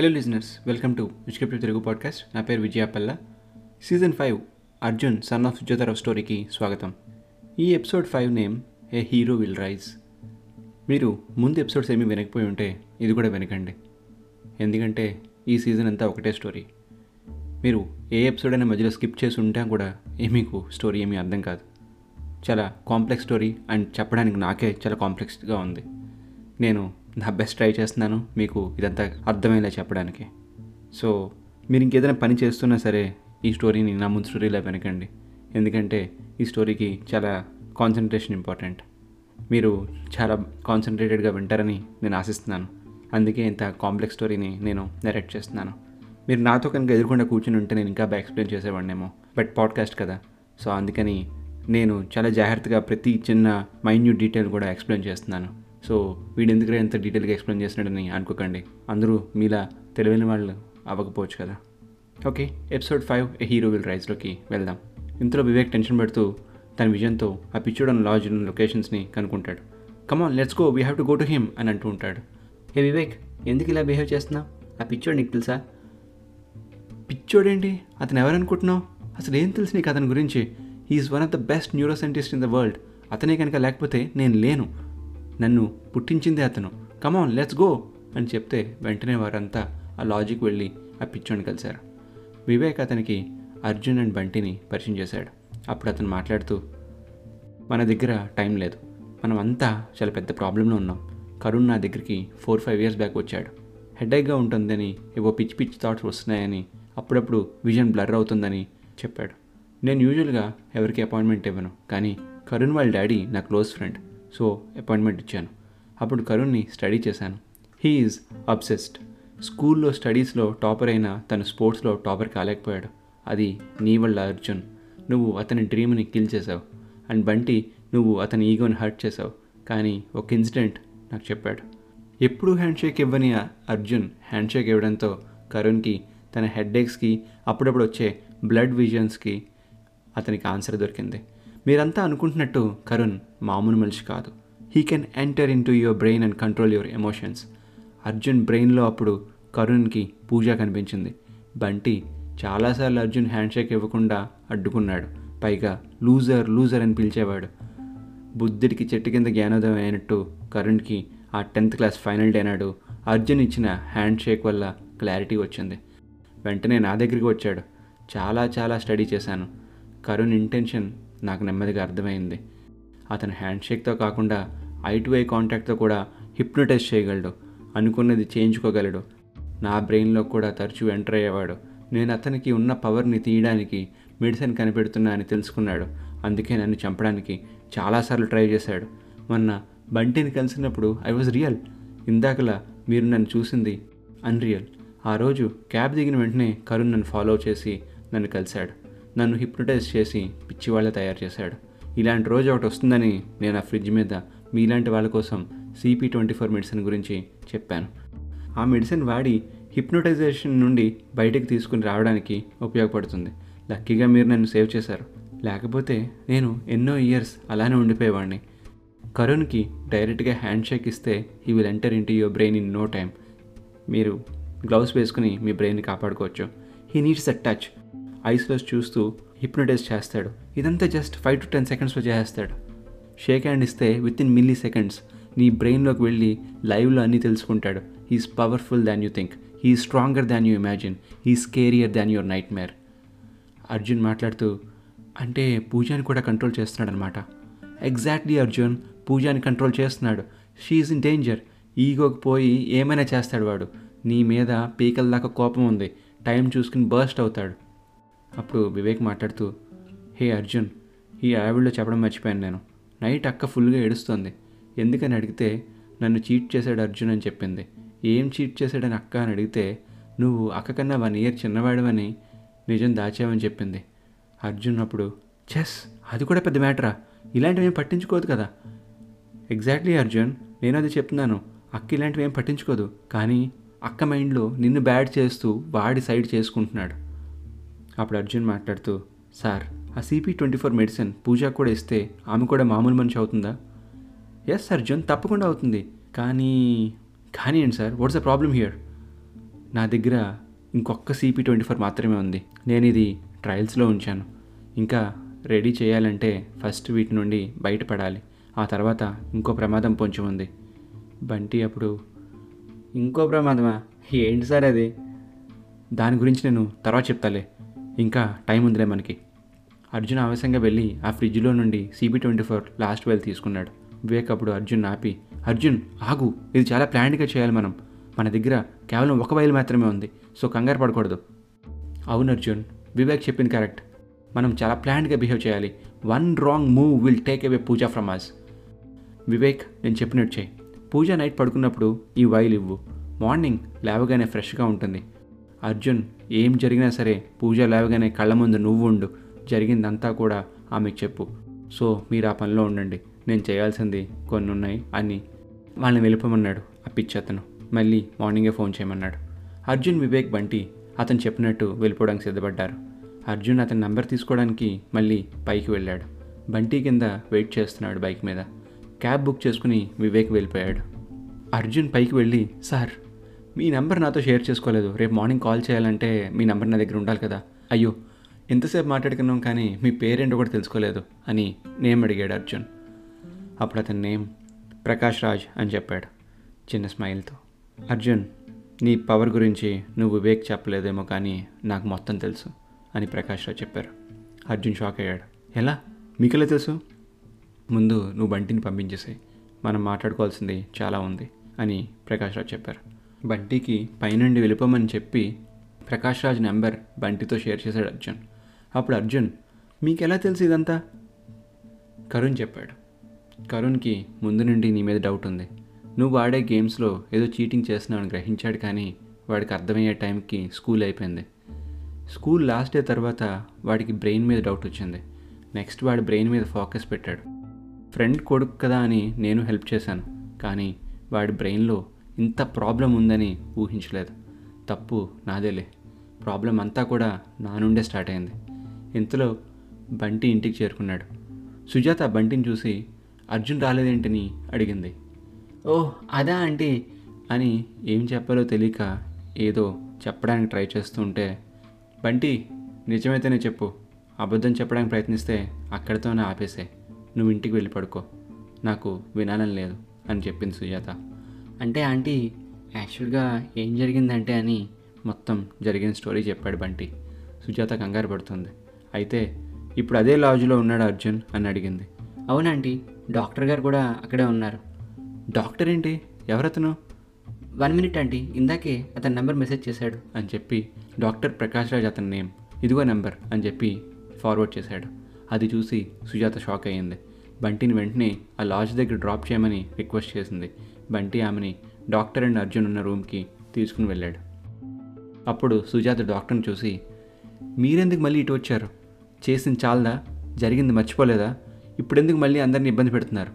Hello listeners welcome to విష్కప్యూ Telugu podcast నా పేరు విజయాపల్ల season five Arjun son of Sujatharao స్టోరీకి స్వాగతం. ఈ episode five name a hero will rise మీరు ముందు ఎపిసోడ్స్ ఏమీ వినకపోయి ఉంటే ఇది కూడా వినకండి. ఎందుకంటే ఈ సీజన్ అంతా ఒకటే స్టోరీ మీరు ఏ ఎపిసోడ్ అయినా మధ్యలో స్కిప్ చేసి ఉంటే కూడా ఏ మీకు స్టోరీ ఏమీ అర్థం కాదు. చాలా కాంప్లెక్స్ స్టోరీ అండ్ చెప్పడానికి నాకే చాలా కాంప్లెక్స్గా ఉంది. నేను నా బెస్ట్ ట్రై చేస్తున్నాను. మీకు ఇదంతా అర్థమయ్యేలా చెప్పడానికి. సో మీరు ఇంకేదైనా పని చేస్తున్నా సరే ఈ స్టోరీని నా ముందు స్టోరీలా వెనకండి. ఎందుకంటే ఈ స్టోరీకి చాలా కాన్సన్ట్రేషన్ ఇంపార్టెంట్ మీరు చాలా కాన్సన్ట్రేటెడ్గా వింటారని నేను ఆశిస్తున్నాను. అందుకే ఇంత కాంప్లెక్స్ స్టోరీని నేను నెరేట్ చేస్తున్నాను. మీరు నాతో కనుక ఎదురుకుండా కూర్చుని ఉంటే నేను ఇంకా బాగా ఎక్స్ప్లెయిన్ చేసేవాడినేమో. బట్ పాడ్కాస్ట్ కదా. సో అందుకని నేను చాలా జాగ్రత్తగా ప్రతి చిన్న మైన్యూట్ డీటెయిల్ కూడా ఎక్స్ప్లెయిన్ చేస్తున్నాను. సో వీడు ఎందుకు ఎంత డీటెయిల్గా ఎక్స్ప్లెయిన్ చేస్తున్నాడని అనుకోకండి. అందరూ మీలా తెలివైన వాళ్ళు అవ్వకపోవచ్చు కదా. Okay episode five a hero will రైజ్లోకి వెళ్దాం. ఇంతలో వివేక్ టెన్షన్ పెడుతూ తన విజన్తో ఆ పిచ్చోడ్ అండ్ లాడ్జ్ లొకేషన్స్ని కనుక్కుంటాడు. Come on let's go we have to go to him అని అంటూ ఉంటాడు. ఏ వివేక్ ఎందుకు ఇలా బిహేవ్ చేస్తున్నావు? ఆ పిచ్చోడు నీకు తెలుసా? పిచ్చోడేంటి? అతను ఎవరనుకుంటున్నావు అసలు ఏం తెలుసు నీకు అతని గురించి? He's one of the best neuroscientist in the world. అతనే కనుక లేకపోతే నేను లేను. నన్ను పుట్టించిందే అతను. కమాన్ లెట్స్ గో అని చెప్తే వెంటనే వారంతా ఆ లాజిక్ వెళ్ళి ఆ పిచ్చోని కలిశారు. వివేక్ అతనికి అర్జున్ అండ్ బంటిని పరిచయం చేశాడు. అప్పుడు అతను మాట్లాడుతూ మన దగ్గర టైం లేదు. మనం అంతా చాలా పెద్ద ప్రాబ్లంలో ఉన్నాం. కరుణ్ నా దగ్గరికి ఫోర్ ఫైవ్ ఇయర్స్ బ్యాక్ వచ్చాడు. హెడేక్గా ఉంటుందని ఏవో పిచ్చి పిచ్చి థాట్స్ వస్తున్నాయని అప్పుడప్పుడు విజన్ బ్లర్ అవుతుందని చెప్పాడు. నేను యూజువల్గా ఎవరికి అపాయింట్మెంట్ ఇవ్వను. కానీ కరుణ్ వాళ్ళ డాడీ నా క్లోజ్ ఫ్రెండ్ సో అపాయింట్మెంట్ ఇచ్చాను. అప్పుడు కరుణ్ని స్టడీ చేశాను. హీ ఈజ్ అబ్సెస్డ్ స్కూల్లో స్టడీస్లో టాపర్ అయిన తను స్పోర్ట్స్లో టాపర్ కాలేకపోయాడు. అది నీ వల్ల అర్జున్. నువ్వు అతని డ్రీమ్ని కిల్ చేసావు అండ్ బంటి నువ్వు అతని ఈగోని హర్ట్ చేసావు కానీ ఒక ఇన్సిడెంట్ నాకు చెప్పాడు. ఎప్పుడూ హ్యాండ్షేక్ ఇవ్వని అర్జున్ హ్యాండ్షేక్ ఇవ్వడంతో కరుణ్కి తన హెడ్ఏక్స్కి అప్పుడప్పుడు వచ్చే బ్లడ్ విజన్స్కి అతనికి ఆన్సర్ దొరికింది. మీరంతా అనుకుంటున్నట్టు కరుణ్ మామూలు మనిషి కాదు. He can enter into your brain and control your emotions Arjun బ్రెయిన్లో అప్పుడు కరుణ్కి పూజ కనిపించింది. బంటి చాలాసార్లు అర్జున్ హ్యాండ్షేక్ ఇవ్వకుండా అడ్డుకున్నాడు. పైగా లూజర్ లూజర్ అని పిలిచేవాడు. బుద్ధుడికి చెట్టు కింద జ్ఞానోదయం అయినట్టు కరుణ్కి ఆ టెన్త్ క్లాస్ ఫైనల్ డే నాడు అర్జున్ ఇచ్చిన హ్యాండ్ షేక్ వల్ల క్లారిటీ వచ్చింది. వెంటనే నా దగ్గరికి వచ్చాడు. చాలా చాలా స్టడీ చేశాను. కరుణ్ ఇంటెన్షన్ నాకు నెమ్మదిగా అర్థమైంది. అతను హ్యాండ్ షేక్తో కాకుండా ఐ టు ఐ కాంటాక్ట్తో కూడా హిప్నోటైజ్ చేయగలడు. అనుకున్నది చేయించుకోగలడు. నా బ్రెయిన్లో కూడా తరచూ ఎంటర్ అయ్యేవాడు. నేను అతనికి ఉన్న పవర్ని తీయడానికి మెడిసిన్ కనిపెడుతున్నా అని తెలుసుకున్నాడు. అందుకే నన్ను చంపడానికి చాలాసార్లు ట్రై చేశాడు. మొన్న బంటిని కలిసినప్పుడు ఐ వాజ్ రియల్. ఇందాకలా మీరు నన్ను చూసింది అన్రియల్. ఆ రోజు క్యాబ్ దిగిన వెంటనే కరుణ్ నన్ను ఫాలో చేసి నన్ను కలిశాడు. నన్ను హిప్నటైజ్ చేసి పిచ్చివాళ్ళ తయారు చేశాడు. ఇలాంటి రోజు ఒకటి వస్తుందని నేను ఆ ఫ్రిడ్జ్ మీద మీలాంటి వాళ్ళ కోసం సిపి ట్వంటీ ఫోర్ మెడిసిన్ గురించి చెప్పాను. ఆ మెడిసిన్ వాడి హిప్నోటైజేషన్ నుండి బయటకు తీసుకుని రావడానికి ఉపయోగపడుతుంది. లక్కీగా మీరు నన్ను సేవ్ చేశారు. లేకపోతే నేను ఎన్నో ఇయర్స్ అలానే ఉండిపోయేవాడిని కరుణ్కి డైరెక్ట్గా హ్యాండ్ షేక్ ఇస్తే he will enter into your brain in no time మీరు గ్లౌస్ వేసుకుని మీ బ్రెయిన్ని కాపాడుకోవచ్చు. హీ నీడ్స్ అ టచ్ ఐస్లో చూస్తూ హిప్నటైజ్ చేస్తాడు. ఇదంతా జస్ట్ ఫైవ్ టు టెన్ సెకండ్స్లో చేసేస్తాడు. షేక్ హ్యాండ్ ఇస్తే విత్ ఇన్ మిల్లీ సెకండ్స్ నీ బ్రెయిన్లోకి వెళ్ళి లైవ్లో అన్నీ తెలుసుకుంటాడు. He's powerful than you think. He stronger than you imagine. He scarier than your nightmare. Arjun మాట్లాడుతూ అంటే పూజాని కూడా కంట్రోల్ చేస్తున్నాడు అనమాట ఎగ్జాక్ట్లీ అర్జున్ పూజాని కంట్రోల్ చేస్తున్నాడు. She's in danger. ఈగోకి పోయి ఏమైనా చేస్తాడు వాడు. నీ మీద పీకల దాకా కోపం ఉంది. టైం చూసుకుని బర్స్ట్ అవుతాడు. అప్పుడు వివేక్ మాట్లాడుతూ హే అర్జున్ ఈ ఆవిడలో చెప్పడం మర్చిపోయాను నేను. నైట్ అక్క ఫుల్గా ఏడుస్తుంది. ఎందుకని అడిగితే నన్ను చీట్ చేశాడు అర్జున్ అని చెప్పింది. ఏం చీట్ చేశాడని అక్క అని అడిగితే నువ్వు అక్క కన్నా వన్ ఇయర్ చిన్నవాడవని నిజం దాచావని చెప్పింది. అర్జున్ అప్పుడు చెస్ అది కూడా పెద్ద మ్యాటరా? ఇలాంటివి ఏం పట్టించుకోదు కదా. ఎగ్జాక్ట్లీ అర్జున్ నేను అది చెప్తున్నాను. అక్క ఇలాంటివి ఏం పట్టించుకోదు. కానీ అక్క మైండ్లో నిన్ను బ్యాడ్ చేస్తూ వాడి సైడ్ చేసుకుంటున్నాడు. అప్పుడు అర్జున్ మాట్లాడుతూ సార్ ఆ CP twenty four medicine Pooja కూడా ఇస్తే ఆమె కూడా మామూలు మనిషి అవుతుందా? ఎస్ అర్జున్ తప్పకుండా అవుతుంది. కానీ కానీ ఏంటి sir what's the problem here? నా దగ్గర ఇంకొక సిపి ట్వంటీ ఫోర్ మాత్రమే ఉంది. నేను ఇది ట్రయల్స్లో ఉంచాను. ఇంకా రెడీ చేయాలంటే ఫస్ట్ వీటి నుండి బయటపడాలి. ఆ తర్వాత ఇంకో ప్రమాదం పొంచి ఉంది. బంటి అప్పుడు ఇంకో ప్రమాదమా? ఏంటి సార్ అది? దాని గురించి నేను తర్వాత చెప్తాలే. ఇంకా టైం ఉందిలే మనకి. అర్జున్ ఆవేశంగా వెళ్ళి ఆ ఫ్రిడ్జ్లో నుండి CB twenty four last vial తీసుకున్నాడు. వివేక్ అప్పుడు అర్జున్ ఆపి అర్జున్ ఆగు. ఇది చాలా ప్లాన్డ్గా చేయాలి మనం. మన దగ్గర కేవలం ఒక వైల్ మాత్రమే ఉంది సో కంగారు పడకూడదు. అవును అర్జున్ వివేక్ చెప్పింది కరెక్ట్. మనం చాలా ప్లాన్డ్గా బిహేవ్ చేయాలి. One wrong move will take away Pooja from us Vivek నేను చెప్పినట్టు చేయి. పూజ నైట్ పడుకున్నప్పుడు ఈ వైల్ ఇవ్వు. మార్నింగ్ లేవగానే ఫ్రెష్గా ఉంటుంది. అర్జున్ ఏం జరిగినా సరే పూజ లేవగానే కళ్ళ ముందు నువ్వు ఉండు జరిగిందంతా కూడా ఆమెకు చెప్పు. సో మీరు ఆ పనిలో ఉండండి. నేను చేయాల్సింది కొన్ని ఉన్నాయి అని వాళ్ళని వెళ్ళిపోమన్నాడు ఆ పిచ్చి అతను. మళ్ళీ మార్నింగే ఫోన్ చేయమన్నాడు. అర్జున్ వివేక్ బంటి అతను చెప్పినట్టు వెళ్ళిపోవడానికి సిద్ధపడ్డారు. అర్జున్ అతని నంబర్ తీసుకోవడానికి మళ్ళీ పైకి వెళ్ళాడు. బంటి కింద వెయిట్ చేస్తున్నాడు బైక్ మీద. క్యాబ్ బుక్ చేసుకుని వివేక్ వెళ్ళిపోయాడు. అర్జున్ పైకి వెళ్ళి సార్ మీ నెంబర్ నాతో షేర్ చేసుకోలేదు. రేపు మార్నింగ్ కాల్ చేయాలంటే మీ నెంబర్ నా దగ్గర ఉండాలి కదా. అయ్యో ఎంతసేపు మాట్లాడుకున్నాం కానీ మీ పేరేంటో కూడా తెలుసుకోలేదు అని నేమ్ అడిగాడు అర్జున్. అప్పుడు అతని నేమ్ ప్రకాష్ రాజ్ అని చెప్పాడు చిన్న స్మైల్తో. అర్జున్ నీ పవర్ గురించి నువ్వు వివేక్ చెప్పలేదేమో కానీ నాకు మొత్తం తెలుసు అని ప్రకాష్ రాజ్ చెప్పారు. అర్జున్ షాక్ అయ్యాడు. ఎలా? మీకెలా తెలుసు? ముందు నువ్వు బంటిని పంపించేసాయి. మనం మాట్లాడుకోవాల్సింది చాలా ఉంది అని ప్రకాష్ రాజ్ చెప్పారు. బంటికి పైనుండి వెళ్ళిపోమని చెప్పి ప్రకాష్ రాజ్ నెంబర్ బంటితో షేర్ చేశాడు అర్జున్. అప్పుడు అర్జున్ మీకు ఎలా తెలుసు ఇదంతా? కరుణ్ చెప్పాడు. కరుణ్కి ముందు నుండి నీ మీద డౌట్ ఉంది. నువ్వు ఆడే గేమ్స్లో ఏదో చీటింగ్ చేస్తున్నావని గ్రహించాడు కానీ వాడికి అర్థమయ్యే టైంకి స్కూల్ అయిపోయింది. స్కూల్ లాస్ట్ డే తర్వాత వాడికి బ్రెయిన్ మీద డౌట్ వచ్చింది. నెక్స్ట్ వాడి బ్రెయిన్ మీద ఫోకస్ పెట్టాడు. ఫ్రెండ్ కొడుకు కదా అని నేను హెల్ప్ చేశాను. కానీ వాడి బ్రెయిన్లో ఇంత ప్రాబ్లం ఉందని ఊహించలేదు. తప్పు నాదేలే. ప్రాబ్లం అంతా కూడా నా నుండే స్టార్ట్ అయింది. ఇంతలో బంటి ఇంటికి చేరుకున్నాడు. సుజాత బంటిని చూసి అర్జున్ రాలేదేంటని? అడిగింది. ఓ అదా ఆంటీ. అని ఏం చెప్పాలో తెలియక ఏదో చెప్పడానికి ట్రై చేస్తుంటే బంటి నిజమైతేనే చెప్పు. అబద్ధం చెప్పడానికి ప్రయత్నిస్తే అక్కడితోనే ఆపేసే. నువ్వు ఇంటికి వెళ్ళి పడుకో. నాకు వినాలని లేదు అని చెప్పింది సుజాత. అంటే ఆంటీ యాక్చువల్గా ఏం జరిగిందంటే అని మొత్తం జరిగిన స్టోరీ చెప్పాడు బంటి. సుజాత కంగారు పడుతుంది. అయితే ఇప్పుడు అదే లాజ్లో ఉన్నాడు అర్జున్ అని అడిగింది. అవునంటీ డాక్టర్ గారు కూడా అక్కడే ఉన్నారు. డాక్టర్ ఏంటి? ఎవరతను? వన్ మినిట్ ఆంటీ ఇందాకే అతని నెంబర్ మెసేజ్ చేశాడు అని చెప్పి డాక్టర్ ప్రకాష్ రాజ్ అతని నేమ్ ఇదిగో నెంబర్ అని చెప్పి ఫార్వర్డ్ చేశాడు. అది చూసి సుజాత షాక్ అయ్యింది. బంటిని వెంటనే ఆ లాడ్జ్ దగ్గర డ్రాప్ చేయమని రిక్వెస్ట్ చేసింది. బంటి ఆమెని డాక్టర్ అండ్ అర్జున్ ఉన్న రూమ్కి తీసుకుని వెళ్ళాడు. అప్పుడు సుజాత డాక్టర్ని చూసి మీరెందుకు మళ్ళీ ఇటు వచ్చారు? చేసింది చాలదా? జరిగింది మర్చిపోలేదా? ఇప్పుడెందుకు మళ్ళీ అందరిని ఇబ్బంది పెడుతున్నారు?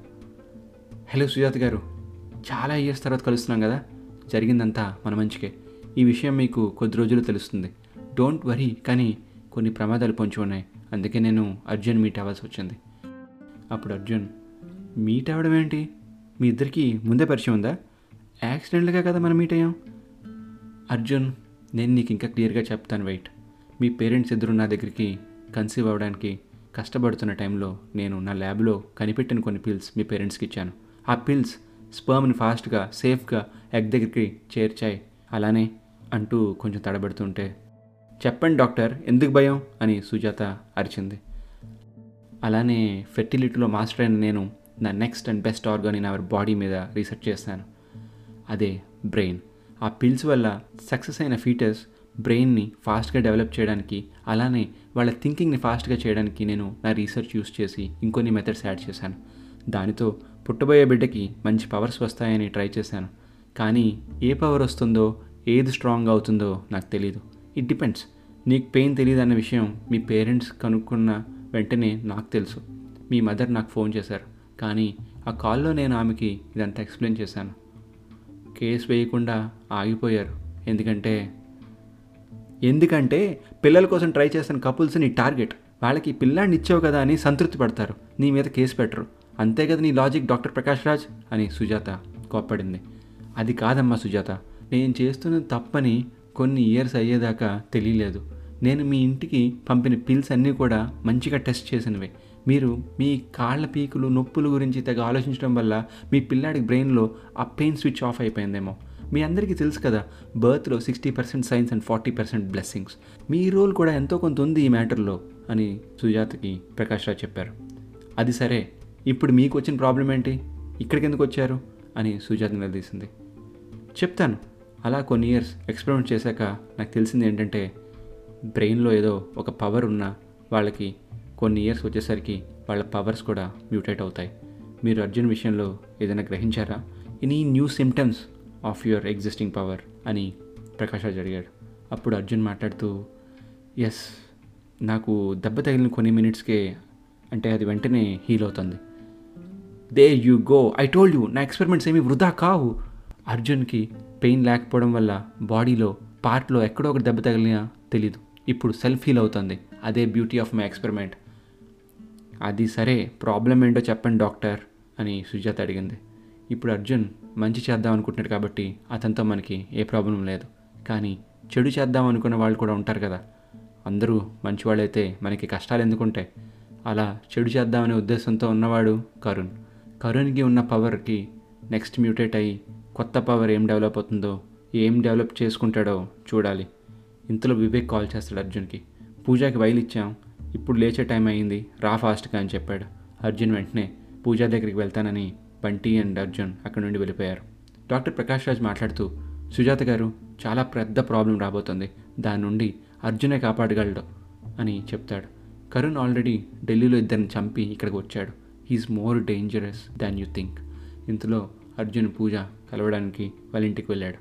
హలో సుజాత గారు చాలా ఇయర్స్ తర్వాత కలుస్తున్నాం కదా? జరిగిందంతా మన మంచికే. ఈ విషయం మీకు కొద్ది రోజులు తెలుస్తుంది. డోంట్ వరీ కానీ కొన్ని ప్రమాదాలు పొంచి ఉన్నాయి. అందుకే నేను అర్జున్ మీట్ అవ్వాల్సి వచ్చింది. అప్పుడు అర్జున్ మీట్ అవ్వడం ఏంటి? మీ ఇద్దరికి ముందే పరిచయం ఉందా? యాక్సిడెంట్గా కదా మనం మీట్ అయ్యాం. అర్జున్ నేను నీకు ఇంకా క్లియర్గా చెప్తాను వెయిట్. మీ పేరెంట్స్ ఇద్దరు నా దగ్గరికి కన్సీవ్ అవ్వడానికి కష్టపడుతున్న టైంలో నేను నా ల్యాబ్లో కనిపెట్టిన కొన్ని పిల్స్ మీ పేరెంట్స్కి ఇచ్చాను. ఆ పిల్స్ స్పర్మ్ని ఫాస్ట్గా సేఫ్గా ఎగ్ దగ్గరికి చేర్చాయి. అలానే అంటూ కొంచెం తడబడుతుంటే చెప్పండి డాక్టర్ ఎందుకు భయం? అని సుజాత అరిచింది. అలానే ఫెర్టిలిటీలో మాస్టర్ అయిన నేను నా next and best organ in our body మీద రీసెర్చ్ చేస్తాను. అదే బ్రెయిన్. ఆ పిల్స్ వల్ల సక్సెస్ అయిన ఫీటర్స్ బ్రెయిన్ని ఫాస్ట్గా డెవలప్ చేయడానికి అలానే వాళ్ళ థింకింగ్ని ఫాస్ట్గా చేయడానికి నేను నా రీసెర్చ్ యూస్ చేసి ఇంకొన్ని మెథడ్స్ యాడ్ చేశాను. దానితో పుట్టబోయే బిడ్డకి మంచి పవర్స్ వస్తాయని ట్రై చేశాను. కానీ ఏ పవర్ వస్తుందో ఏది స్ట్రాంగ్ అవుతుందో నాకు తెలియదు ఇట్ డిపెండ్స్. నీకు పెయిన్ తెలియదు అన్న విషయం మీ పేరెంట్స్ కనుక్కున్న వెంటనే నాకు తెలుసు. మీ మదర్ నాకు ఫోన్ చేశారు. కానీ ఆ కాల్లో నేను ఆమెకి ఇదంతా ఎక్స్ప్లెయిన్ చేశాను. కేసు వేయకుండా ఆగిపోయారు. ఎందుకంటే ఎందుకంటే పిల్లల కోసం ట్రై చేస్తున్న కపుల్స్ నీ టార్గెట్. వాళ్ళకి పిల్లాడిని ఇచ్చావు కదా అని సంతృప్తి పడతారు. నీ మీద కేసు పెట్టరు. అంతే కదా నీ లాజిక్ డాక్టర్ ప్రకాష్ రాజ్? అని సుజాత కోప్పడింది. అది కాదమ్మా సుజాత. నేను చేస్తున్నది తప్పని కొన్ని ఇయర్స్ అయ్యేదాకా తెలియలేదు. నేను మీ ఇంటికి పంపిన పిల్స్ అన్నీ కూడా మంచిగా టెస్ట్ చేసినవే. మీరు మీ కాళ్ళ పీకులు నొప్పుల గురించి తెగ ఆలోచించడం వల్ల మీ పిల్లాడి బ్రెయిన్లో ఆ పెయిన్ స్విచ్ ఆఫ్ అయిపోయిందేమో. మీ అందరికీ తెలుసు కదా బర్త్లో sixty percent science and forty percent blessings me role కూడా ఎంతో కొంత ఉంది ఈ మ్యాటర్లో అని సుజాతకి ప్రకాష్ రాజ్ చెప్పారు. అది సరే ఇప్పుడు మీకు వచ్చిన ప్రాబ్లం ఏంటి? ఇక్కడికి ఎందుకు వచ్చారు? అని సుజాత నిలదీసింది. చెప్తాను. అలా కొన్ని ఇయర్స్ ఎక్స్పెరిమెంట్ చేశాక నాకు తెలిసింది ఏంటంటే బ్రెయిన్లో ఏదో ఒక పవర్ ఉన్న వాళ్ళకి కొన్ని ఇయర్స్ వచ్చేసరికి వాళ్ళ పవర్స్ కూడా మ్యూటేట్ అవుతాయి. మీరు అర్జున్ విషయంలో ఏదైనా గ్రహించారా? Any new symptoms of your existing power అని ప్రకాష్ అడిగాడు. అప్పుడు అర్జున్ మాట్లాడుతూ ఎస్ నాకు దెబ్బ తగిలిన కొన్ని మినిట్స్కే అంటే అది వెంటనే హీల్ అవుతుంది. There you go I told you నా ఎక్స్పెరిమెంట్స్ ఏమీ వృధా కావు. అర్జున్కి పెయిన్ లేకపోవడం వల్ల బాడీలో పార్ట్లో ఎక్కడో ఒకటి దెబ్బ తగిలినా తెలీదు. ఇప్పుడు సెల్ఫ్ హీల్ అవుతుంది. అదే బ్యూటీ ఆఫ్ మై ఎక్స్పెరిమెంట్. అది సరే ప్రాబ్లం ఏంటో చెప్పండి డాక్టర్ అని సుజాత అడిగింది. ఇప్పుడు అర్జున్ మంచి చేద్దాం అనుకుంటున్నాడు కాబట్టి అతనితో మనకి ఏ ప్రాబ్లం లేదు. కానీ చెడు చేద్దాం అనుకున్న వాళ్ళు కూడా ఉంటారు కదా. అందరూ మంచివాళ్ళైతే మనకి కష్టాలు ఎందుకుంటాయి అలా చెడు చేద్దామనే ఉద్దేశంతో ఉన్నవాడు కరుణ్. కరుణ్కి ఉన్న పవర్కి నెక్స్ట్ మ్యూటేట్ అయ్యి కొత్త పవర్ ఏం డెవలప్ అవుతుందో ఏం డెవలప్ చేసుకుంటాడో చూడాలి. ఇంతలో వివేక్ కాల్ చేస్తాడు అర్జున్కి. పూజకి వైలు ఇచ్చాం. ఇప్పుడు లేచే టైం అయింది. రా ఫాస్ట్గా అని చెప్పాడు. అర్జున్ వెంటనే పూజా దగ్గరికి వెళ్తానని బంటి అండ్ అర్జున్ అక్కడి నుండి వెళ్ళిపోయారు. డాక్టర్ ప్రకాష్ రాజ్ మాట్లాడుతూ సుజాత గారు చాలా పెద్ద ప్రాబ్లం రాబోతుంది. దాని నుండి అర్జునే కాపాడగలడు అని చెప్తాడు. కరుణ్ ఆల్రెడీ ఢిల్లీలో ఇద్దరిని చంపి ఇక్కడికి వచ్చాడు. He's more dangerous than you think ఇంతలో అర్జున్ పూజ కలవడానికి వాళ్ళ ఇంటికి వెళ్ళాడు.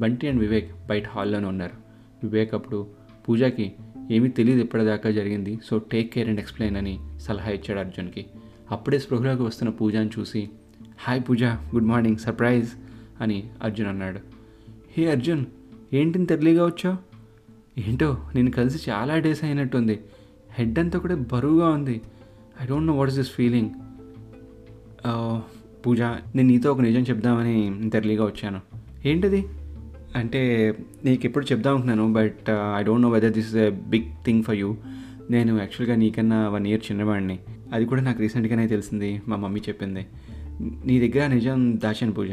బంటి అండ్ వివేక్ బయట హాల్లోనే ఉన్నారు. వివేక్ అప్పుడు పూజకి ఏమీ తెలియదు ఇప్పటిదాకా జరిగింది. So take care and explain అని సలహా ఇచ్చాడు అర్జున్కి. అప్పుడే స్పృహలోకి వస్తున్న పూజని చూసి hi Pooja good morning surprise అని అర్జున్ అన్నాడు. హే అర్జున్ ఏంటి తెరలిగా వచ్చావు? ఏంటో నేను కలిసి చాలా డేస్ అయినట్టుంది. హెడ్ అంతా కూడా బరువుగా ఉంది. I don't know what is this feeling. Pooja నేను నీతో ఒక నిజం చెప్దామని తెరలిగా వచ్చాను. ఏంటది? అంటే నీకు ఎప్పుడు చెప్దాం అనుకున్నాను but I don't know whether this is a big thing for you నేను యాక్చువల్గా నీకన్నా వన్ ఇయర్ చిన్నవాడిని. అది కూడా నాకు రీసెంట్గానే తెలిసింది మా మమ్మీ చెప్పింది. నీ దగ్గర నిజం దాచాను పూజ.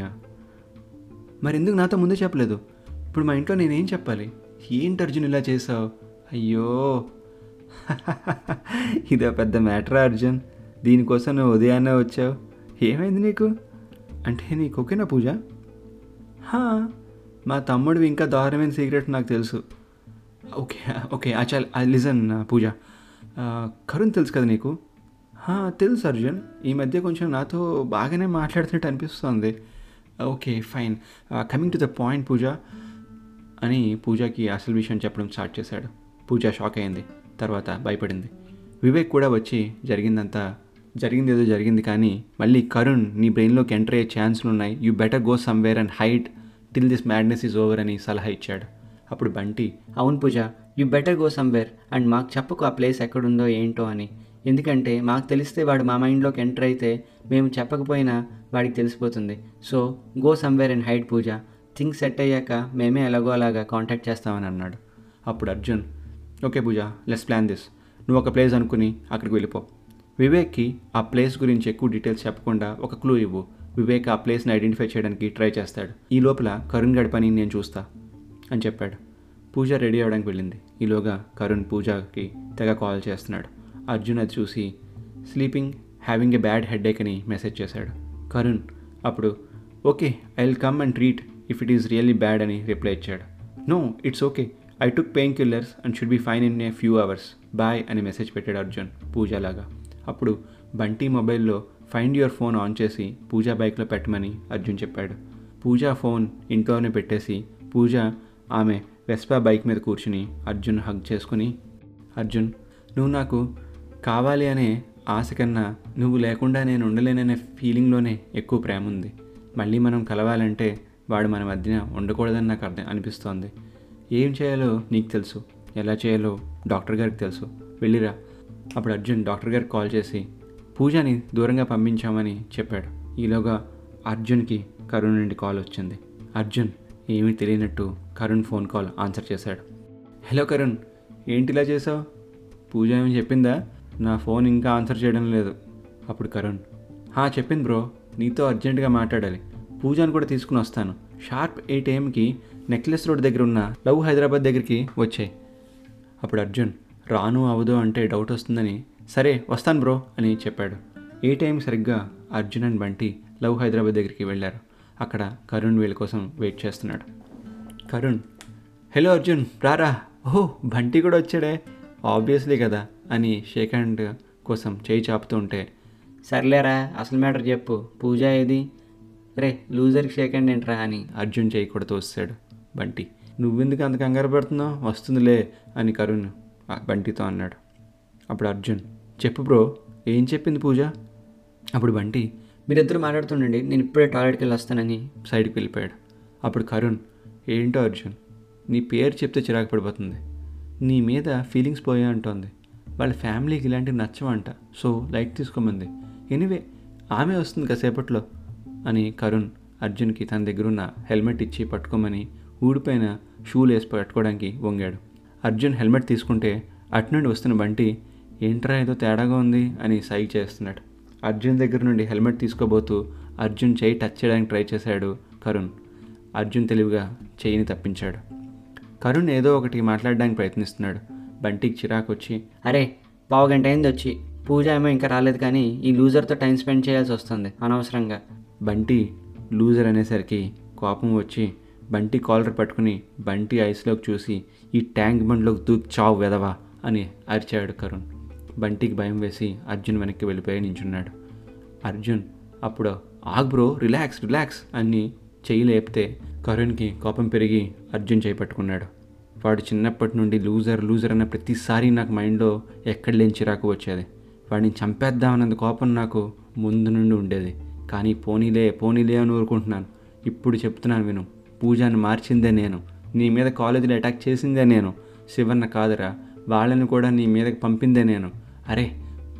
మరి ఎందుకు నాతో ముందే చెప్పలేదు? ఇప్పుడు మా ఇంట్లో నేనేం చెప్పాలి? ఏంటి అర్జున్ ఇలా చేసావు? అయ్యో. ఇదో పెద్ద మ్యాటరా అర్జున్. దీనికోసం నువ్వు ఉదయాన్నే వచ్చావు. ఏమైంది నీకు? అంటే నీకు ఓకేనా పూజ? హా, మా తమ్ముడు ఇంకా దారుణమైన సీక్రెట్ నాకు తెలుసు. ఓకే ఓకే అచల్ లిజన్ పూజ. కరుణ్ తెలుసు కదా నీకు? తెలుసు అర్జున్. ఈ మధ్య కొంచెం నాతో బాగానే మాట్లాడుతున్నట్టు అనిపిస్తుంది. Okay fine. Coming to the point Pooja. అని పూజకి అసలు విషయం చెప్పడం స్టార్ట్ చేశాడు. పూజ షాక్ అయింది. తర్వాత భయపడింది. వివేక్ కూడా వచ్చి జరిగిందంతా జరిగింది ఏదో జరిగింది కానీ మళ్ళీ కరుణ్ నీ బ్రెయిన్లోకి ఎంటర్ అయ్యే ఛాన్సులు ఉన్నాయి you better go somewhere and hide till this madness is over అని సలహా ఇచ్చాడు. అప్పుడు బంటి అవును Pooja you better go somewhere and మాకు చెప్పకు ఆ ప్లేస్ ఎక్కడుందో ఏంటో అని. ఎందుకంటే మాకు తెలిస్తే వాడు మా మైండ్లోకి ఎంటర్ అయితే మేము చెప్పకపోయినా వాడికి తెలిసిపోతుంది. So go somewhere and hide Pooja. Things set అయ్యాక మేమే ఎలాగో అలాగా కాంటాక్ట్ చేస్తామని అన్నాడు. అప్పుడు Arjun okay Pooja let's plan this నువ్వు ఒక ప్లేస్ అనుకుని అక్కడికి వెళ్ళిపో. వివేక్కి ఆ ప్లేస్ గురించి ఎక్కువ డీటెయిల్స్ చెప్పకుండా ఒక క్లూ ఇవ్వు. వివేక్ ఆ ప్లేస్ని ఐడెంటిఫై చేయడానికి ట్రై చేస్తాడు. ఈ లోపల కరుణ్ గడి పని నేను చూస్తా అని చెప్పాడు. పూజ రెడీ అవ్వడానికి వెళ్ళింది. ఈలోగా కరుణ్ పూజకి తెగ కాల్ చేస్తున్నాడు. అర్జున్ అది చూసి sleeping having a bad head అని మెసేజ్ చేశాడు. కరుణ్ అప్పుడు okay I will come and treat if it is really bad అని రిప్లై ఇచ్చాడు. No it's okay. I took painkillers and should be fine in a few hours. Bye అని message పెట్టాడు అర్జున్ పూజలాగా అప్పుడు బంటి మొబైల్లో find your phone on చేసి పూజ బైక్లో పెట్టమని అర్జున్ చెప్పాడు. పూజ ఫోన్ ఇంట్లోనే పెట్టేసి పూజ ఆమె వెస్పా బైక్ మీద కూర్చుని అర్జున్ హగ్ చేసుకుని అర్జున్ నువ్వు నాకు కావాలి అనే ఆశ కన్నా నువ్వు లేకుండా నేను ఉండలేననే ఫీలింగ్లోనే ఎక్కువ ప్రేమ ఉంది. మళ్ళీ మనం కలవాలంటే వాడు మన మధ్యన ఉండకూడదని నాకు అర్థం అనిపిస్తోంది. ఏం చేయాలో నీకు తెలుసు. ఎలా చేయాలో డాక్టర్ గారికి తెలుసు. వెళ్ళిరా. అప్పుడు అర్జున్ డాక్టర్ గారికి కాల్ చేసి పూజని దూరంగా పంపించామని చెప్పాడు. ఈలోగా అర్జున్కి కరుణ్ నుండి కాల్ వచ్చింది. అర్జున్ ఏమీ తెలియనట్టు కరుణ్ ఫోన్ కాల్ ఆన్సర్ చేశాడు. హలో కరుణ్ ఏంటి ఇలా చేసావు పూజ ఏమి చెప్పిందా? నా ఫోన్ ఇంకా ఆన్సర్ చేయడం లేదు. అప్పుడు కరుణ్ హా చెప్పింది బ్రో నీతో అర్జెంటుగా మాట్లాడాలి. పూజను కూడా తీసుకుని వస్తాను. షార్ప్ ఎయిట్ ఏఎంకి నెక్లెస్ రోడ్ దగ్గర ఉన్న లవ్ హైదరాబాద్ దగ్గరికి వచ్చాయి. అప్పుడు అర్జున్ రాను అవదో అంటే డౌట్ వస్తుందని సరే వస్తాను బ్రో అని చెప్పాడు. ఏ టైం సరిగ్గా అర్జున్ అండ్ బంటి లవ్ హైదరాబాద్ దగ్గరికి వెళ్ళారు. అక్కడ కరుణ్ వీళ్ళ కోసం వెయిట్ చేస్తున్నాడు. కరుణ్ హలో అర్జున్ రారా. ఓహో బంటి కూడా వచ్చాడే. ఆబ్వియస్లీ కదా అని షేక్ హ్యాండ్ కోసం చేయి చాపుతూ ఉంటే సర్లేరా అసలు మ్యాటర్ చెప్పు. పూజ ఏది? రే లూజర్కి షేక్ హ్యాండ్ ఏంట్రా? అని అర్జున్ చేయి కొడుతూ వస్తాడు బంటి. నువ్వెందుకు అంత కంగారు పడుతున్నావు? వస్తుందిలే అని కరుణ్ బంటితో అన్నాడు. అప్పుడు అర్జున్ చెప్పు బ్రో ఏం చెప్పింది పూజ? అప్పుడు బంటి మీరిద్దరు మాట్లాడుతుండండి నేను ఇప్పుడే టాయిలెట్కి వెళ్ళి వస్తానని సైడ్కి వెళ్ళిపోయాడు. అప్పుడు కరుణ్ ఏంటో అర్జున్ నీ పేరు చెప్తే చిరాకు పడిపోతుంది. నీ మీద ఫీలింగ్స్ పోయా అంటోంది. వాళ్ళ ఫ్యామిలీకి ఇలాంటివి నచ్చవంట సో లైట్ తీసుకోమంది. ఎనీవే ఆమె వస్తుంది కాసేపట్లో అని కరుణ్ అర్జున్కి తన దగ్గరున్న హెల్మెట్ ఇచ్చి పట్టుకోమని ఊడిపోయిన షూలు వేసి పట్టుకోవడానికి వంగాడు. అర్జున్ హెల్మెట్ తీసుకుంటే అటు నుండి వస్తున్న బంటి ఏంట్రా ఏదో తేడాగా ఉంది అని సైగ్ చేస్తున్నాడు. అర్జున్ దగ్గర నుండి హెల్మెట్ తీసుకోబోతూ అర్జున్ చేయి టచ్ చేయడానికి ట్రై చేశాడు కరుణ్. అర్జున్ తెలివిగా చేయిని తప్పించాడు. కరుణ్ ఏదో ఒకటి మాట్లాడడానికి ప్రయత్నిస్తున్నాడు. బంటికి చిరాకు వచ్చి అరే పావు గంట అయింది వచ్చి పూజ ఏమో ఇంకా రాలేదు కానీ ఈ లూజర్తో టైం స్పెండ్ చేయాల్సి వస్తుంది అనవసరంగా. బంటి లూజర్ అనేసరికి కోపం వచ్చి బంటి కాలర్ పట్టుకుని బంటి ఐస్లోకి చూసి ఈ ట్యాంక్ బండ్లోకి దూకి చావు వెదవా అని అరిచాడు కరుణ్. బంటికి భయం వేసి అర్జున్ వెనక్కి వెళ్ళిపోయి నించున్నాడు. అర్జున్ అప్పుడు ఆగ్ బ్రో రిలాక్స్ రిలాక్స్ అని చెయ్యి లేపితే కరుణ్కి కోపం పెరిగి అర్జున్ చేయి పట్టుకున్నాడు. వాడు చిన్నప్పటి నుండి లూజర్ లూజర్ అన్న ప్రతిసారి నాకు మైండ్లో ఎక్కడ లేని చిరాకు వచ్చేది. వాడిని చంపేద్దామన్నంత కోపం నాకు ముందు నుండి ఉండేది. కానీ పోనీలే పోనీలే అని ఊరుకుంటున్నాను. ఇప్పుడు చెప్తున్నాను విను పూజాని మార్చిందే నేను. నీ మీద కాలేజీలో అటాక్ చేసిందే నేను. శివన్న కాదురా వాళ్ళని కూడా నీ మీదకి పంపిందే నేను. అరే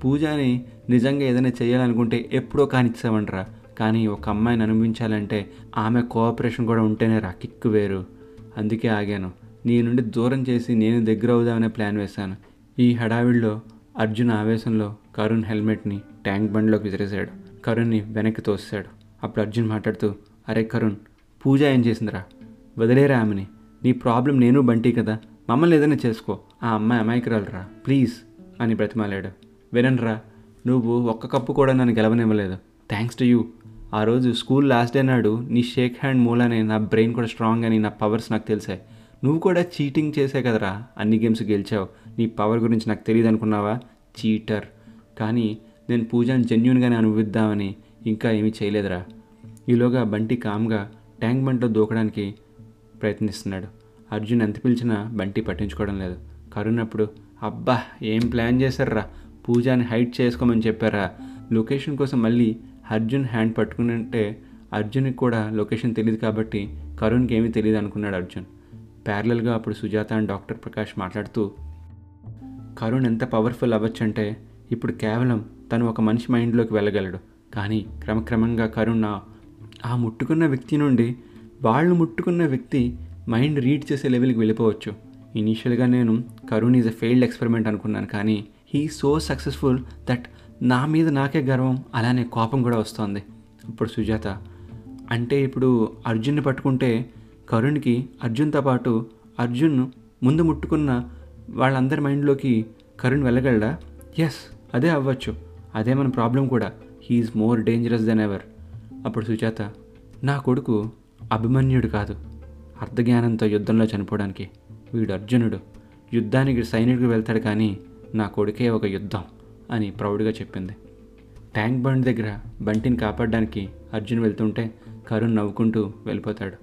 పూజని నిజంగా ఏదైనా చేయాలనుకుంటే ఎప్పుడో కానిచ్చామంటరా కానీ ఒక అమ్మాయిని అనుభవించాలంటే ఆమె కోఆపరేషన్ కూడా ఉంటేనే రా కిక్కు వేరు. అందుకే ఆగాను. నీ నుండి దూరం చేసి నేను దగ్గర అవుదామనే ప్లాన్ వేశాను. ఈ హడావిడిలో అర్జున్ ఆవేశంలో కరుణ్ హెల్మెట్ని ట్యాంక్ బండ్లోకి విసిరేశాడు. కరుణ్ని వెనక్కి తోసాడు అప్పుడు అర్జున్ మాట్లాడుతూ అరే కరుణ్ పూజ ఏం చేసిందిరా? వదిలేరా ఆమెని? నీ ప్రాబ్లం నేను బంటి కదా. మమ్మల్ని ఏదైనా చేసుకో. ఆ అమ్మాయి అమాయకురాలరా. ప్లీజ్. అని బ్రతిమాలాడు. వినన్రా నువ్వు ఒక్క కప్పు కూడా నన్ను గెలవనివ్వలేదు. Thanks to you. ఆ రోజు స్కూల్ లాస్ట్ డే నాడు నీ షేక్ హ్యాండ్ మూలానే నా బ్రెయిన్ కూడా స్ట్రాంగ్ అని నా పవర్స్ నాకు తెలిసాయి. నువ్వు కూడా చీటింగ్ చేసే కదరా అన్ని గేమ్స్ గెలిచావు. నీ పవర్ గురించి నాకు తెలియదు అనుకున్నావా? చీటర్. కానీ నేను పూజను జెన్యున్గానే అనుభవిద్దామని ఇంకా ఏమీ చేయలేదురా. ఈలోగా బంటి కామ్గా ట్యాంక్ బంట్లో దూకడానికి ప్రయత్నిస్తున్నాడు. అర్జున్ ఎంత పిలిచినా బంటి పట్టించుకోవడం లేదు. కరుణప్పుడు అబ్బా ఏం ప్లాన్ చేశారా పూజాని హైట్ చేసుకోమని చెప్పారా? లొకేషన్ కోసం మళ్ళీ అర్జున్ హ్యాండ్ పట్టుకునంటే అర్జున్కి కూడా లొకేషన్ తెలియదు కాబట్టి కరుణ్కి ఏమీ తెలియదు అనుకున్నాడు అర్జున్. ప్యారలల్గా అప్పుడు సుజాత అండ్ డాక్టర్ ప్రకాష్ మాట్లాడుతూ కరుణ్ ఎంత పవర్ఫుల్ అవ్వచ్చంటే ఇప్పుడు కేవలం తను ఒక మనిషి మైండ్లోకి వెళ్ళగలడు. కానీ క్రమక్రమంగా కరుణ్ ఆ ముట్టుకున్న వ్యక్తి నుండి వాళ్ళు ముట్టుకున్న వ్యక్తి మైండ్ రీడ్ చేసే లెవెల్కి వెళ్ళిపోవచ్చు. ఇనీషియల్గా నేను Karun is a failed experiment అనుకున్నాను కానీ హీ సో సక్సెస్ఫుల్ దట్ నా మీద నాకే గర్వం అలానే కోపం కూడా వస్తోంది. ఇప్పుడు సుజాత అంటే ఇప్పుడు అర్జున్ని పట్టుకుంటే కరుణ్కి అర్జున్తో పాటు అర్జున్ ముందు ముట్టుకున్న వాళ్ళందరి మైండ్లోకి కరుణ్ వెళ్ళగలడా? ఎస్ అదే అవ్వచ్చు. అదే మన ప్రాబ్లం కూడా. He's more dangerous than ever అప్పుడు సుజాత నా కొడుకు అభిమన్యుడు కాదు. అర్ధజ్ఞానంతో యుద్ధంలో చనిపోవడానికి. వీడు అర్జునుడు. యుద్ధానికి సైనికుడు వెళ్తాడు కానీ నా కొడుకే ఒక యుద్ధం అని ప్రౌడ్గా చెప్పింది. ట్యాంక్ బండ్ దగ్గర బంటిని కాపాడడానికి అర్జున్ వెళ్తుంటే కరుణ్ నవ్వుకుంటూ వెళ్ళిపోతాడు.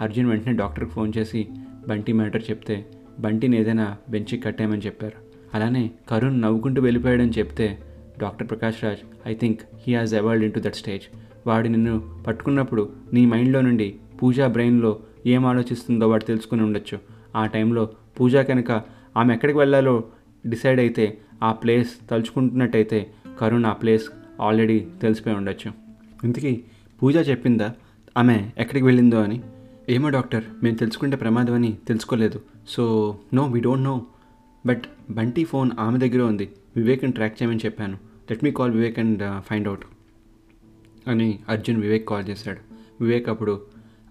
అర్జున్ వెంటనే డాక్టర్కి ఫోన్ చేసి బంటి మ్యాటర్ చెప్తే బంటిని ఏదైనా బెంచ్కి కట్టేయమని చెప్పారు. అలానే కరుణ్ నవ్వుకుంటూ వెళ్ళిపోయాడని చెప్తే doctor Prakash Raj I think he has evolved into that stage. వాడు నిన్ను పట్టుకున్నప్పుడు నీ మైండ్లో నుండి పూజా బ్రెయిన్లో ఏం ఆలోచిస్తుందో వాడు తెలుసుకుని ఉండొచ్చు. ఆ టైంలో పూజ కనుక ఆమె ఎక్కడికి వెళ్ళాలో డిసైడ్ అయితే ఆ ప్లేస్ తలుచుకుంటున్నట్టయితే కరుణ్ ఆ ప్లేస్ ఆల్రెడీ తెలిసిపోయి ఉండొచ్చు. ఇంతకీ పూజ చెప్పిందా? ఆమె ఎక్కడికి వెళ్ళిందో అని? ఏమో డాక్టర్ మేము తెలుసుకుంటే ప్రమాదం అని తెలుసుకోలేదు. So no we don't know. But Bunty phone ఆమె దగ్గర ఉంది. వివేక్ని ట్రాక్ చేయమని చెప్పాను. Let me call Vivek and find out అని అర్జున్ వివేక్ కాల్ చేశాడు. వివేక్ అప్పుడు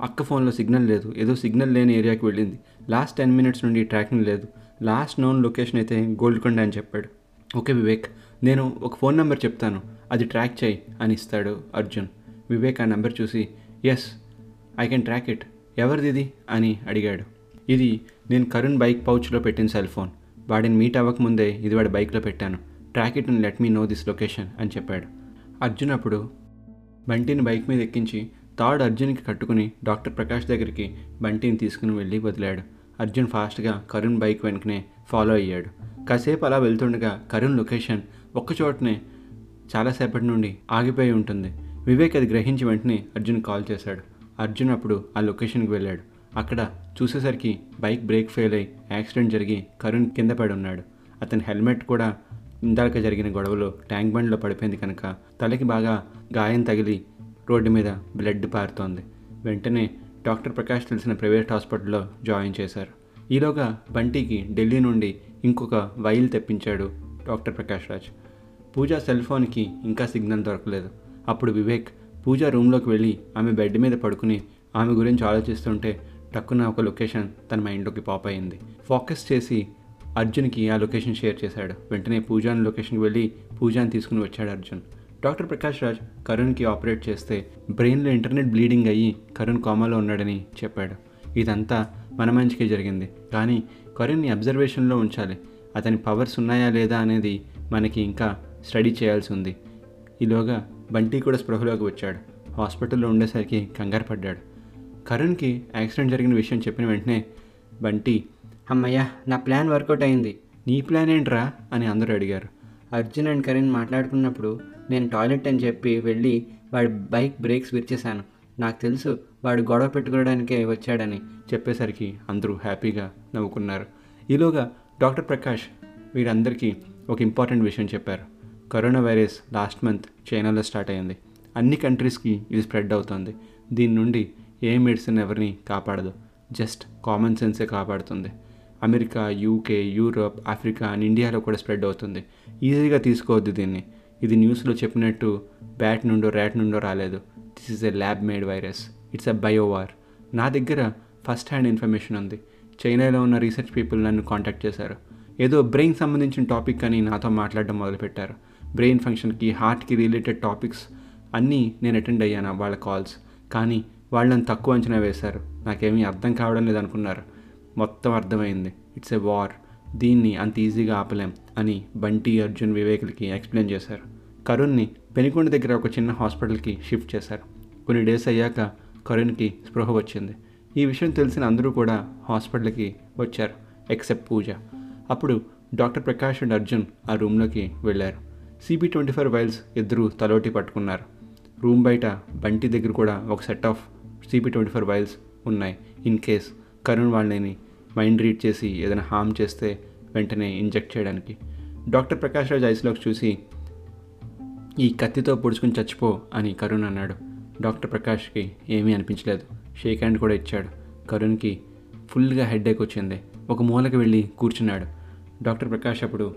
అక్క ఫోన్లో సిగ్నల్ లేదు. ఏదో సిగ్నల్ లేని ఏరియాకి వెళ్ళింది. లాస్ట్ టెన్ మినిట్స్ నుండి ట్రాకింగ్ లేదు. లాస్ట్ నోన్ లొకేషన్ అయితే గోల్కొండ అని చెప్పాడు. ఓకే వివేక్ నేను ఒక ఫోన్ నెంబర్ చెప్తాను. అది ట్రాక్ చేయి అని ఇస్తాడు అర్జున్. వివేక్ ఆ నెంబర్ చూసి yes I can track it ఎవరిది ఇది? అని అడిగాడు. ఇది నేను కరుణ్ బైక్ పౌచ్లో పెట్టిన సెల్ ఫోన్. వాడిని మీట్ అవ్వకముందే ఇది వాడి బైక్లో పెట్టాను. Track it and let me know this location అని చెప్పాడు. అర్జున్ అప్పుడు బంటిని బైక్ మీద ఎక్కించి థర్డ్ అర్జున్కి కట్టుకుని డాక్టర్ ప్రకాష్ దగ్గరికి బంటిని తీసుకుని వెళ్ళి వదిలాడు. అర్జున్ ఫాస్ట్గా కరుణ్ బైక్ వెనుకనే ఫాలో అయ్యాడు. కాసేపు అలా వెళ్తుండగా కరుణ్ లొకేషన్ ఒక్కచోటనే చాలాసేపటి నుండి ఆగిపోయి ఉంటుంది. వివేక్ అది గ్రహించి వెంటనే అర్జున్ కాల్ చేశాడు. అర్జున్ అప్పుడు ఆ లొకేషన్కి వెళ్ళాడు. అక్కడ చూసేసరికి బైక్ బ్రేక్ ఫెయిల్ అయి యాక్సిడెంట్ జరిగి కరుణ్ కింద పడి ఉన్నాడు. అతని హెల్మెట్ కూడా ఇందాక జరిగిన గొడవలో ట్యాంక్ బండ్లో పడిపోయింది కనుక తలకి బాగా గాయం తగిలి రోడ్డు మీద బ్లడ్ పారుతోంది. వెంటనే డాక్టర్ ప్రకాష్ తెలిసిన ప్రైవేట్ హాస్పిటల్లో జాయిన్ చేశారు. ఈలోగా బంటికి ఢిల్లీ నుండి ఇంకొక వైల్ తెప్పించాడు డాక్టర్ ప్రకాష్ రాజ్. పూజ సెల్ ఫోన్కి ఇంకా సిగ్నల్ దొరకలేదు. అప్పుడు వివేక్ పూజ రూమ్లోకి వెళ్ళి ఆమె బెడ్ మీద పడుకుని ఆమె గురించి ఆలోచిస్తుంటే టక్కున ఒక లొకేషన్ తన మైండ్లోకి పాప్ అయింది. ఫోకస్ చేసి అర్జున్కి ఆ లొకేషన్ షేర్ చేశాడు. వెంటనే పూజాని లొకేషన్కి వెళ్ళి పూజాని తీసుకుని వచ్చాడు అర్జున్. డాక్టర్ ప్రకాష్ రాజ్ కరుణ్కి ఆపరేట్ చేస్తే బ్రెయిన్లో ఇంటర్నెట్ బ్లీడింగ్ అయ్యి కరుణ్ కోమాలో ఉన్నాడని చెప్పాడు. ఇదంతా మన మంచికే జరిగింది. కానీ కరుణ్ని అబ్జర్వేషన్లో ఉంచాలి. అతని పవర్స్ ఉన్నాయా లేదా అనేది మనకి ఇంకా స్టడీ చేయాల్సి ఉంది. ఈలోగా బంటి కూడా స్పృహలోకి వచ్చాడు. హాస్పిటల్లో ఉండేసరికి కంగారు పడ్డాడు. కరుణ్కి యాక్సిడెంట్ జరిగిన విషయం చెప్పిన వెంటనే బంటి అమ్మయ్య నా ప్లాన్ వర్కౌట్ అయింది. నీ ప్లాన్ ఏంట్రా? అని అందరూ అడిగారు. అర్జున్ అండ్ కరీన్ మాట్లాడుకున్నప్పుడు నేను టాయిలెట్ అని చెప్పి వెళ్ళి వాడి బైక్ బ్రేక్స్ విరిచేశాను. నాకు తెలుసు వాడు గొడవ పెట్టుకోవడానికే వచ్చాడని చెప్పేసరికి అందరూ హ్యాపీగా నవ్వుకున్నారు. ఈలోగా డాక్టర్ ప్రకాష్ వీరందరికీ ఒక ఇంపార్టెంట్ విషయం చెప్పారు. కరోనా వైరస్ లాస్ట్ మంత్ చైనాలో స్టార్ట్ అయింది. అన్ని కంట్రీస్కి ఇది స్ప్రెడ్ అవుతుంది. దీని నుండి ఏ మెడిసిన్ ఎవరిని కాపాడదు? జస్ట్ కామన్ సెన్సే కాపాడుతుంది. America UK Europe Africa and ఇండియాలో కూడా స్ప్రెడ్ అవుతుంది. ఈజీగా తీసుకోవద్దు దీన్ని. ఇది న్యూస్లో చెప్పినట్టు బ్యాట్ నుండో ర్యాట్ నుండో రాలేదు. This is a lab made virus it's a biowar నా దగ్గర ఫస్ట్ హ్యాండ్ ఇన్ఫర్మేషన్ ఉంది. చైనాలో ఉన్న రీసెర్చ్ పీపుల్ నన్ను కాంటాక్ట్ చేశారు. ఏదో బ్రెయిన్ సంబంధించిన టాపిక్ అని నాతో మాట్లాడడం మొదలుపెట్టారు. బ్రెయిన్ ఫంక్షన్కి హార్ట్కి రిలేటెడ్ టాపిక్స్ అన్నీ నేను అటెండ్ అయ్యాను వాళ్ళ కాల్స్ కానీ వాళ్ళని తక్కువ అంచనా వేశారు. నాకేమీ అర్థం కావడం లేదనుకున్నారు. మొత్తం అర్థమైంది. It's a war. దీన్ని అంత ఈజీగా ఆపలేం అని బంటి అర్జున్ వివేకులకి ఎక్స్ప్లెయిన్ చేశారు. కరుణ్ని పెనుకొండ దగ్గర ఒక చిన్న హాస్పిటల్కి షిఫ్ట్ చేశారు. కొన్ని డేస్ అయ్యాక కరుణ్కి స్పృహ వచ్చింది. ఈ విషయం తెలిసిన అందరూ కూడా హాస్పిటల్కి వచ్చారు ఎక్సెప్ట్ పూజ. అప్పుడు డాక్టర్ ప్రకాష్ అండ్ అర్జున్ ఆ రూమ్లోకి వెళ్ళారు. సిబి ట్వంటీ ఫోర్ వైల్స్ ఇద్దరు తలోటి పట్టుకున్నారు. రూమ్ బయట బంటి దగ్గర కూడా ఒక set of C B twenty four vials ఉన్నాయి. ఇన్ కేస్ కరుణ్ వాళ్ళని మైండ్ రీడ్ చేసి ఏదైనా హామ్ చేస్తే వెంటనే ఇంజెక్ట్ చేయడానికి. డాక్టర్ ప్రకాష్ రాజ్ ఐస్లోకి చూసి ఈ కత్తితో పొడుచుకుని చచ్చిపో అని కరుణ్ అన్నాడు. డాక్టర్ ప్రకాష్కి ఏమీ అనిపించలేదు. షేక్ హ్యాండ్ కూడా ఇచ్చాడు. కరుణ్కి ఫుల్గా హెడ్ఏక్ వచ్చింది. ఒక మూలకి వెళ్ళి కూర్చున్నాడు. డాక్టర్ ప్రకాష్ అప్పుడు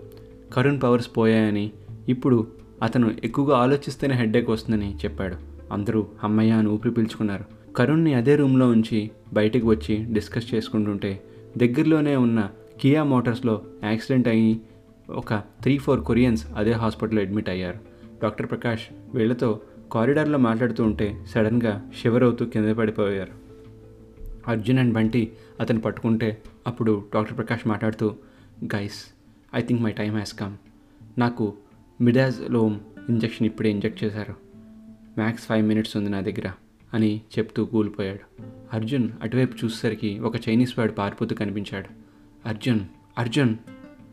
కరుణ్ పవర్స్ పోయాయని ఇప్పుడు అతను ఎక్కువగా ఆలోచిస్తేనే హెడ్ఏక్ వస్తుందని చెప్పాడు. అందరూ అమ్మయ్య అని ఊపిరి పీల్చుకున్నారు. కరుణ్ని అదే రూమ్లో ఉంచి బయటికి వచ్చి డిస్కస్ చేసుకుంటుంటే దగ్గరలోనే ఉన్న కియా మోటార్స్లో యాక్సిడెంట్ అయ్యి ఒక త్రీ ఫోర్ కొరియన్స్ అదే హాస్పిటల్లో అడ్మిట్ అయ్యారు. డాక్టర్ ప్రకాష్ వీళ్ళతో కారిడార్లో మాట్లాడుతూ ఉంటే సడన్గా షివర్ అవుతూ కింద పడిపోయారు. అర్జున్ అండ్ బంటి అతను పట్టుకుంటే అప్పుడు డాక్టర్ ప్రకాష్ మాట్లాడుతూ guys I think my time has come నాకు మిడాజ్లోమ్ ఇంజెక్షన్ ఇప్పుడే ఇంజెక్ట్ చేశారు. మ్యాక్స్ ఫైవ్ మినిట్స్ ఉంది నా దగ్గర. అని చెప్తూ కూలిపోయాడు. అర్జున్ అటువైపు చూసేసరికి ఒక చైనీస్ వాడు పారిపోతూ కనిపించాడు. అర్జున్ అర్జున్!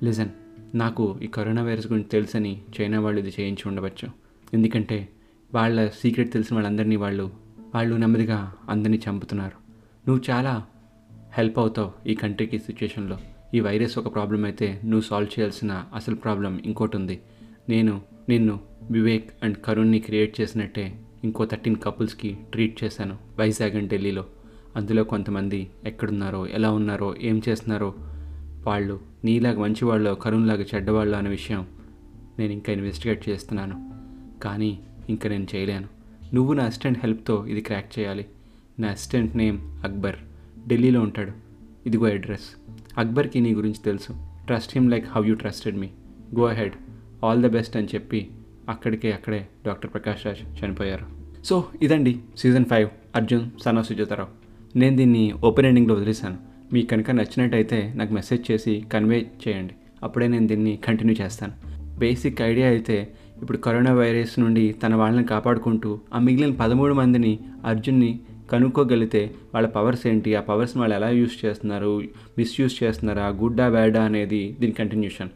లిజన్ నాకు ఈ కరోనా వైరస్ గురించి తెలుసని చైనా వాళ్ళు ఇది చేయించి ఉండవచ్చు. ఎందుకంటే వాళ్ళ సీక్రెట్ తెలిసిన వాళ్ళందరినీ వాళ్ళు వాళ్ళు నెమ్మదిగా అందరినీ చంపుతున్నారు. నువ్వు చాలా హెల్ప్ అవుతావు ఈ కంట్రీకి సిచ్యుయేషన్లో. ఈ వైరస్ ఒక ప్రాబ్లం అయితే నువ్వు సాల్వ్ చేయాల్సిన అసలు ప్రాబ్లం ఇంకోటి ఉంది. నేను నిన్ను వివేక్ అండ్ కరుణ్ని క్రియేట్ చేసినట్టే ఇంకో థర్టీన్ కపుల్స్కి ట్రీట్ చేశాను వైజాగ్ అండ్ ఢిల్లీలో. అందులో కొంతమంది ఎక్కడున్నారో ఎలా ఉన్నారో ఏం చేస్తున్నారో వాళ్ళు నీలాగా మంచివాళ్ళు కరుణ్లాగా చెడ్డవాళ్ళు అనే విషయం నేను ఇంకా ఇన్వెస్టిగేట్ చేస్తున్నాను. కానీ ఇంకా నేను చేయలేను. నువ్వు నా అసిస్టెంట్ హెల్ప్తో ఇది క్రాక్ చేయాలి. నా అసిస్టెంట్ నేమ్ అక్బర్. ఢిల్లీలో ఉంటాడు. ఇదిగో అడ్రస్. అక్బర్కి నీ గురించి తెలుసు. Trust him like how you trusted me. Go ahead. All the best అని చెప్పి అక్కడికే అక్కడే డాక్టర్ ప్రకాష్ రాజ్ చనిపోయారు. సో ఇదండి season five. Arjun son of Sujatha Rao. నేను దీన్ని ఓపెన్ ఎండింగ్లో వదిలేశాను. మీకు కనుక నచ్చినట్టయితే నాకు మెసేజ్ చేసి కన్వే చేయండి. అప్పుడే నేను దీన్ని కంటిన్యూ చేస్తాను. బేసిక్ ఐడియా అయితే ఇప్పుడు కరోనా వైరస్ నుండి తన వాళ్ళని కాపాడుకుంటూ ఆ మిగిలిన పదమూడు మందిని అర్జున్ని కనుక్కోగలిగితే వాళ్ళ పవర్స్ ఏంటి? ఆ పవర్స్ని వాళ్ళు ఎలా యూస్ చేస్తున్నారు? మిస్యూజ్ చేస్తున్నారా? గుడ్డా బ్యాడా అనేది దీని కంటిన్యూషన్.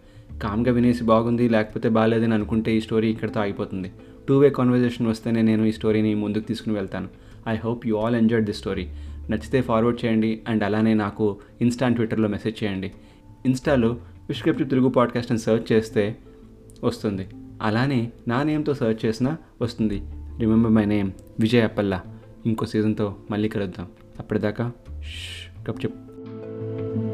కామ్గా వినేసి బాగుంది లేకపోతే బాగాలేదని అనుకుంటే ఈ స్టోరీ ఇక్కడితో ఆగిపోతుంది. టూ వే కాన్వర్జేషన్ వస్తేనే నేను ఈ స్టోరీని ముందుకు తీసుకుని వెళ్తాను. I hope you all enjoyed the story. నచ్చితే ఫార్వర్డ్ చేయండి అండ్ అలానే నాకు ఇన్స్టా అండ్ ట్విట్టర్లో మెసేజ్ చేయండి. ఇన్స్టాలో విష్క్రిప్టివ్ తెలుగు పాడ్కాస్ట్ అని సెర్చ్ చేస్తే వస్తుంది. అలానే నా నేమ్తో సెర్చ్ చేసినా వస్తుంది. Remember my name Vijay Appalla. ఇంకో సీజన్తో మళ్ళీ కలుద్దాం. అప్పటిదాకా కప్ చెప్పు చెప్.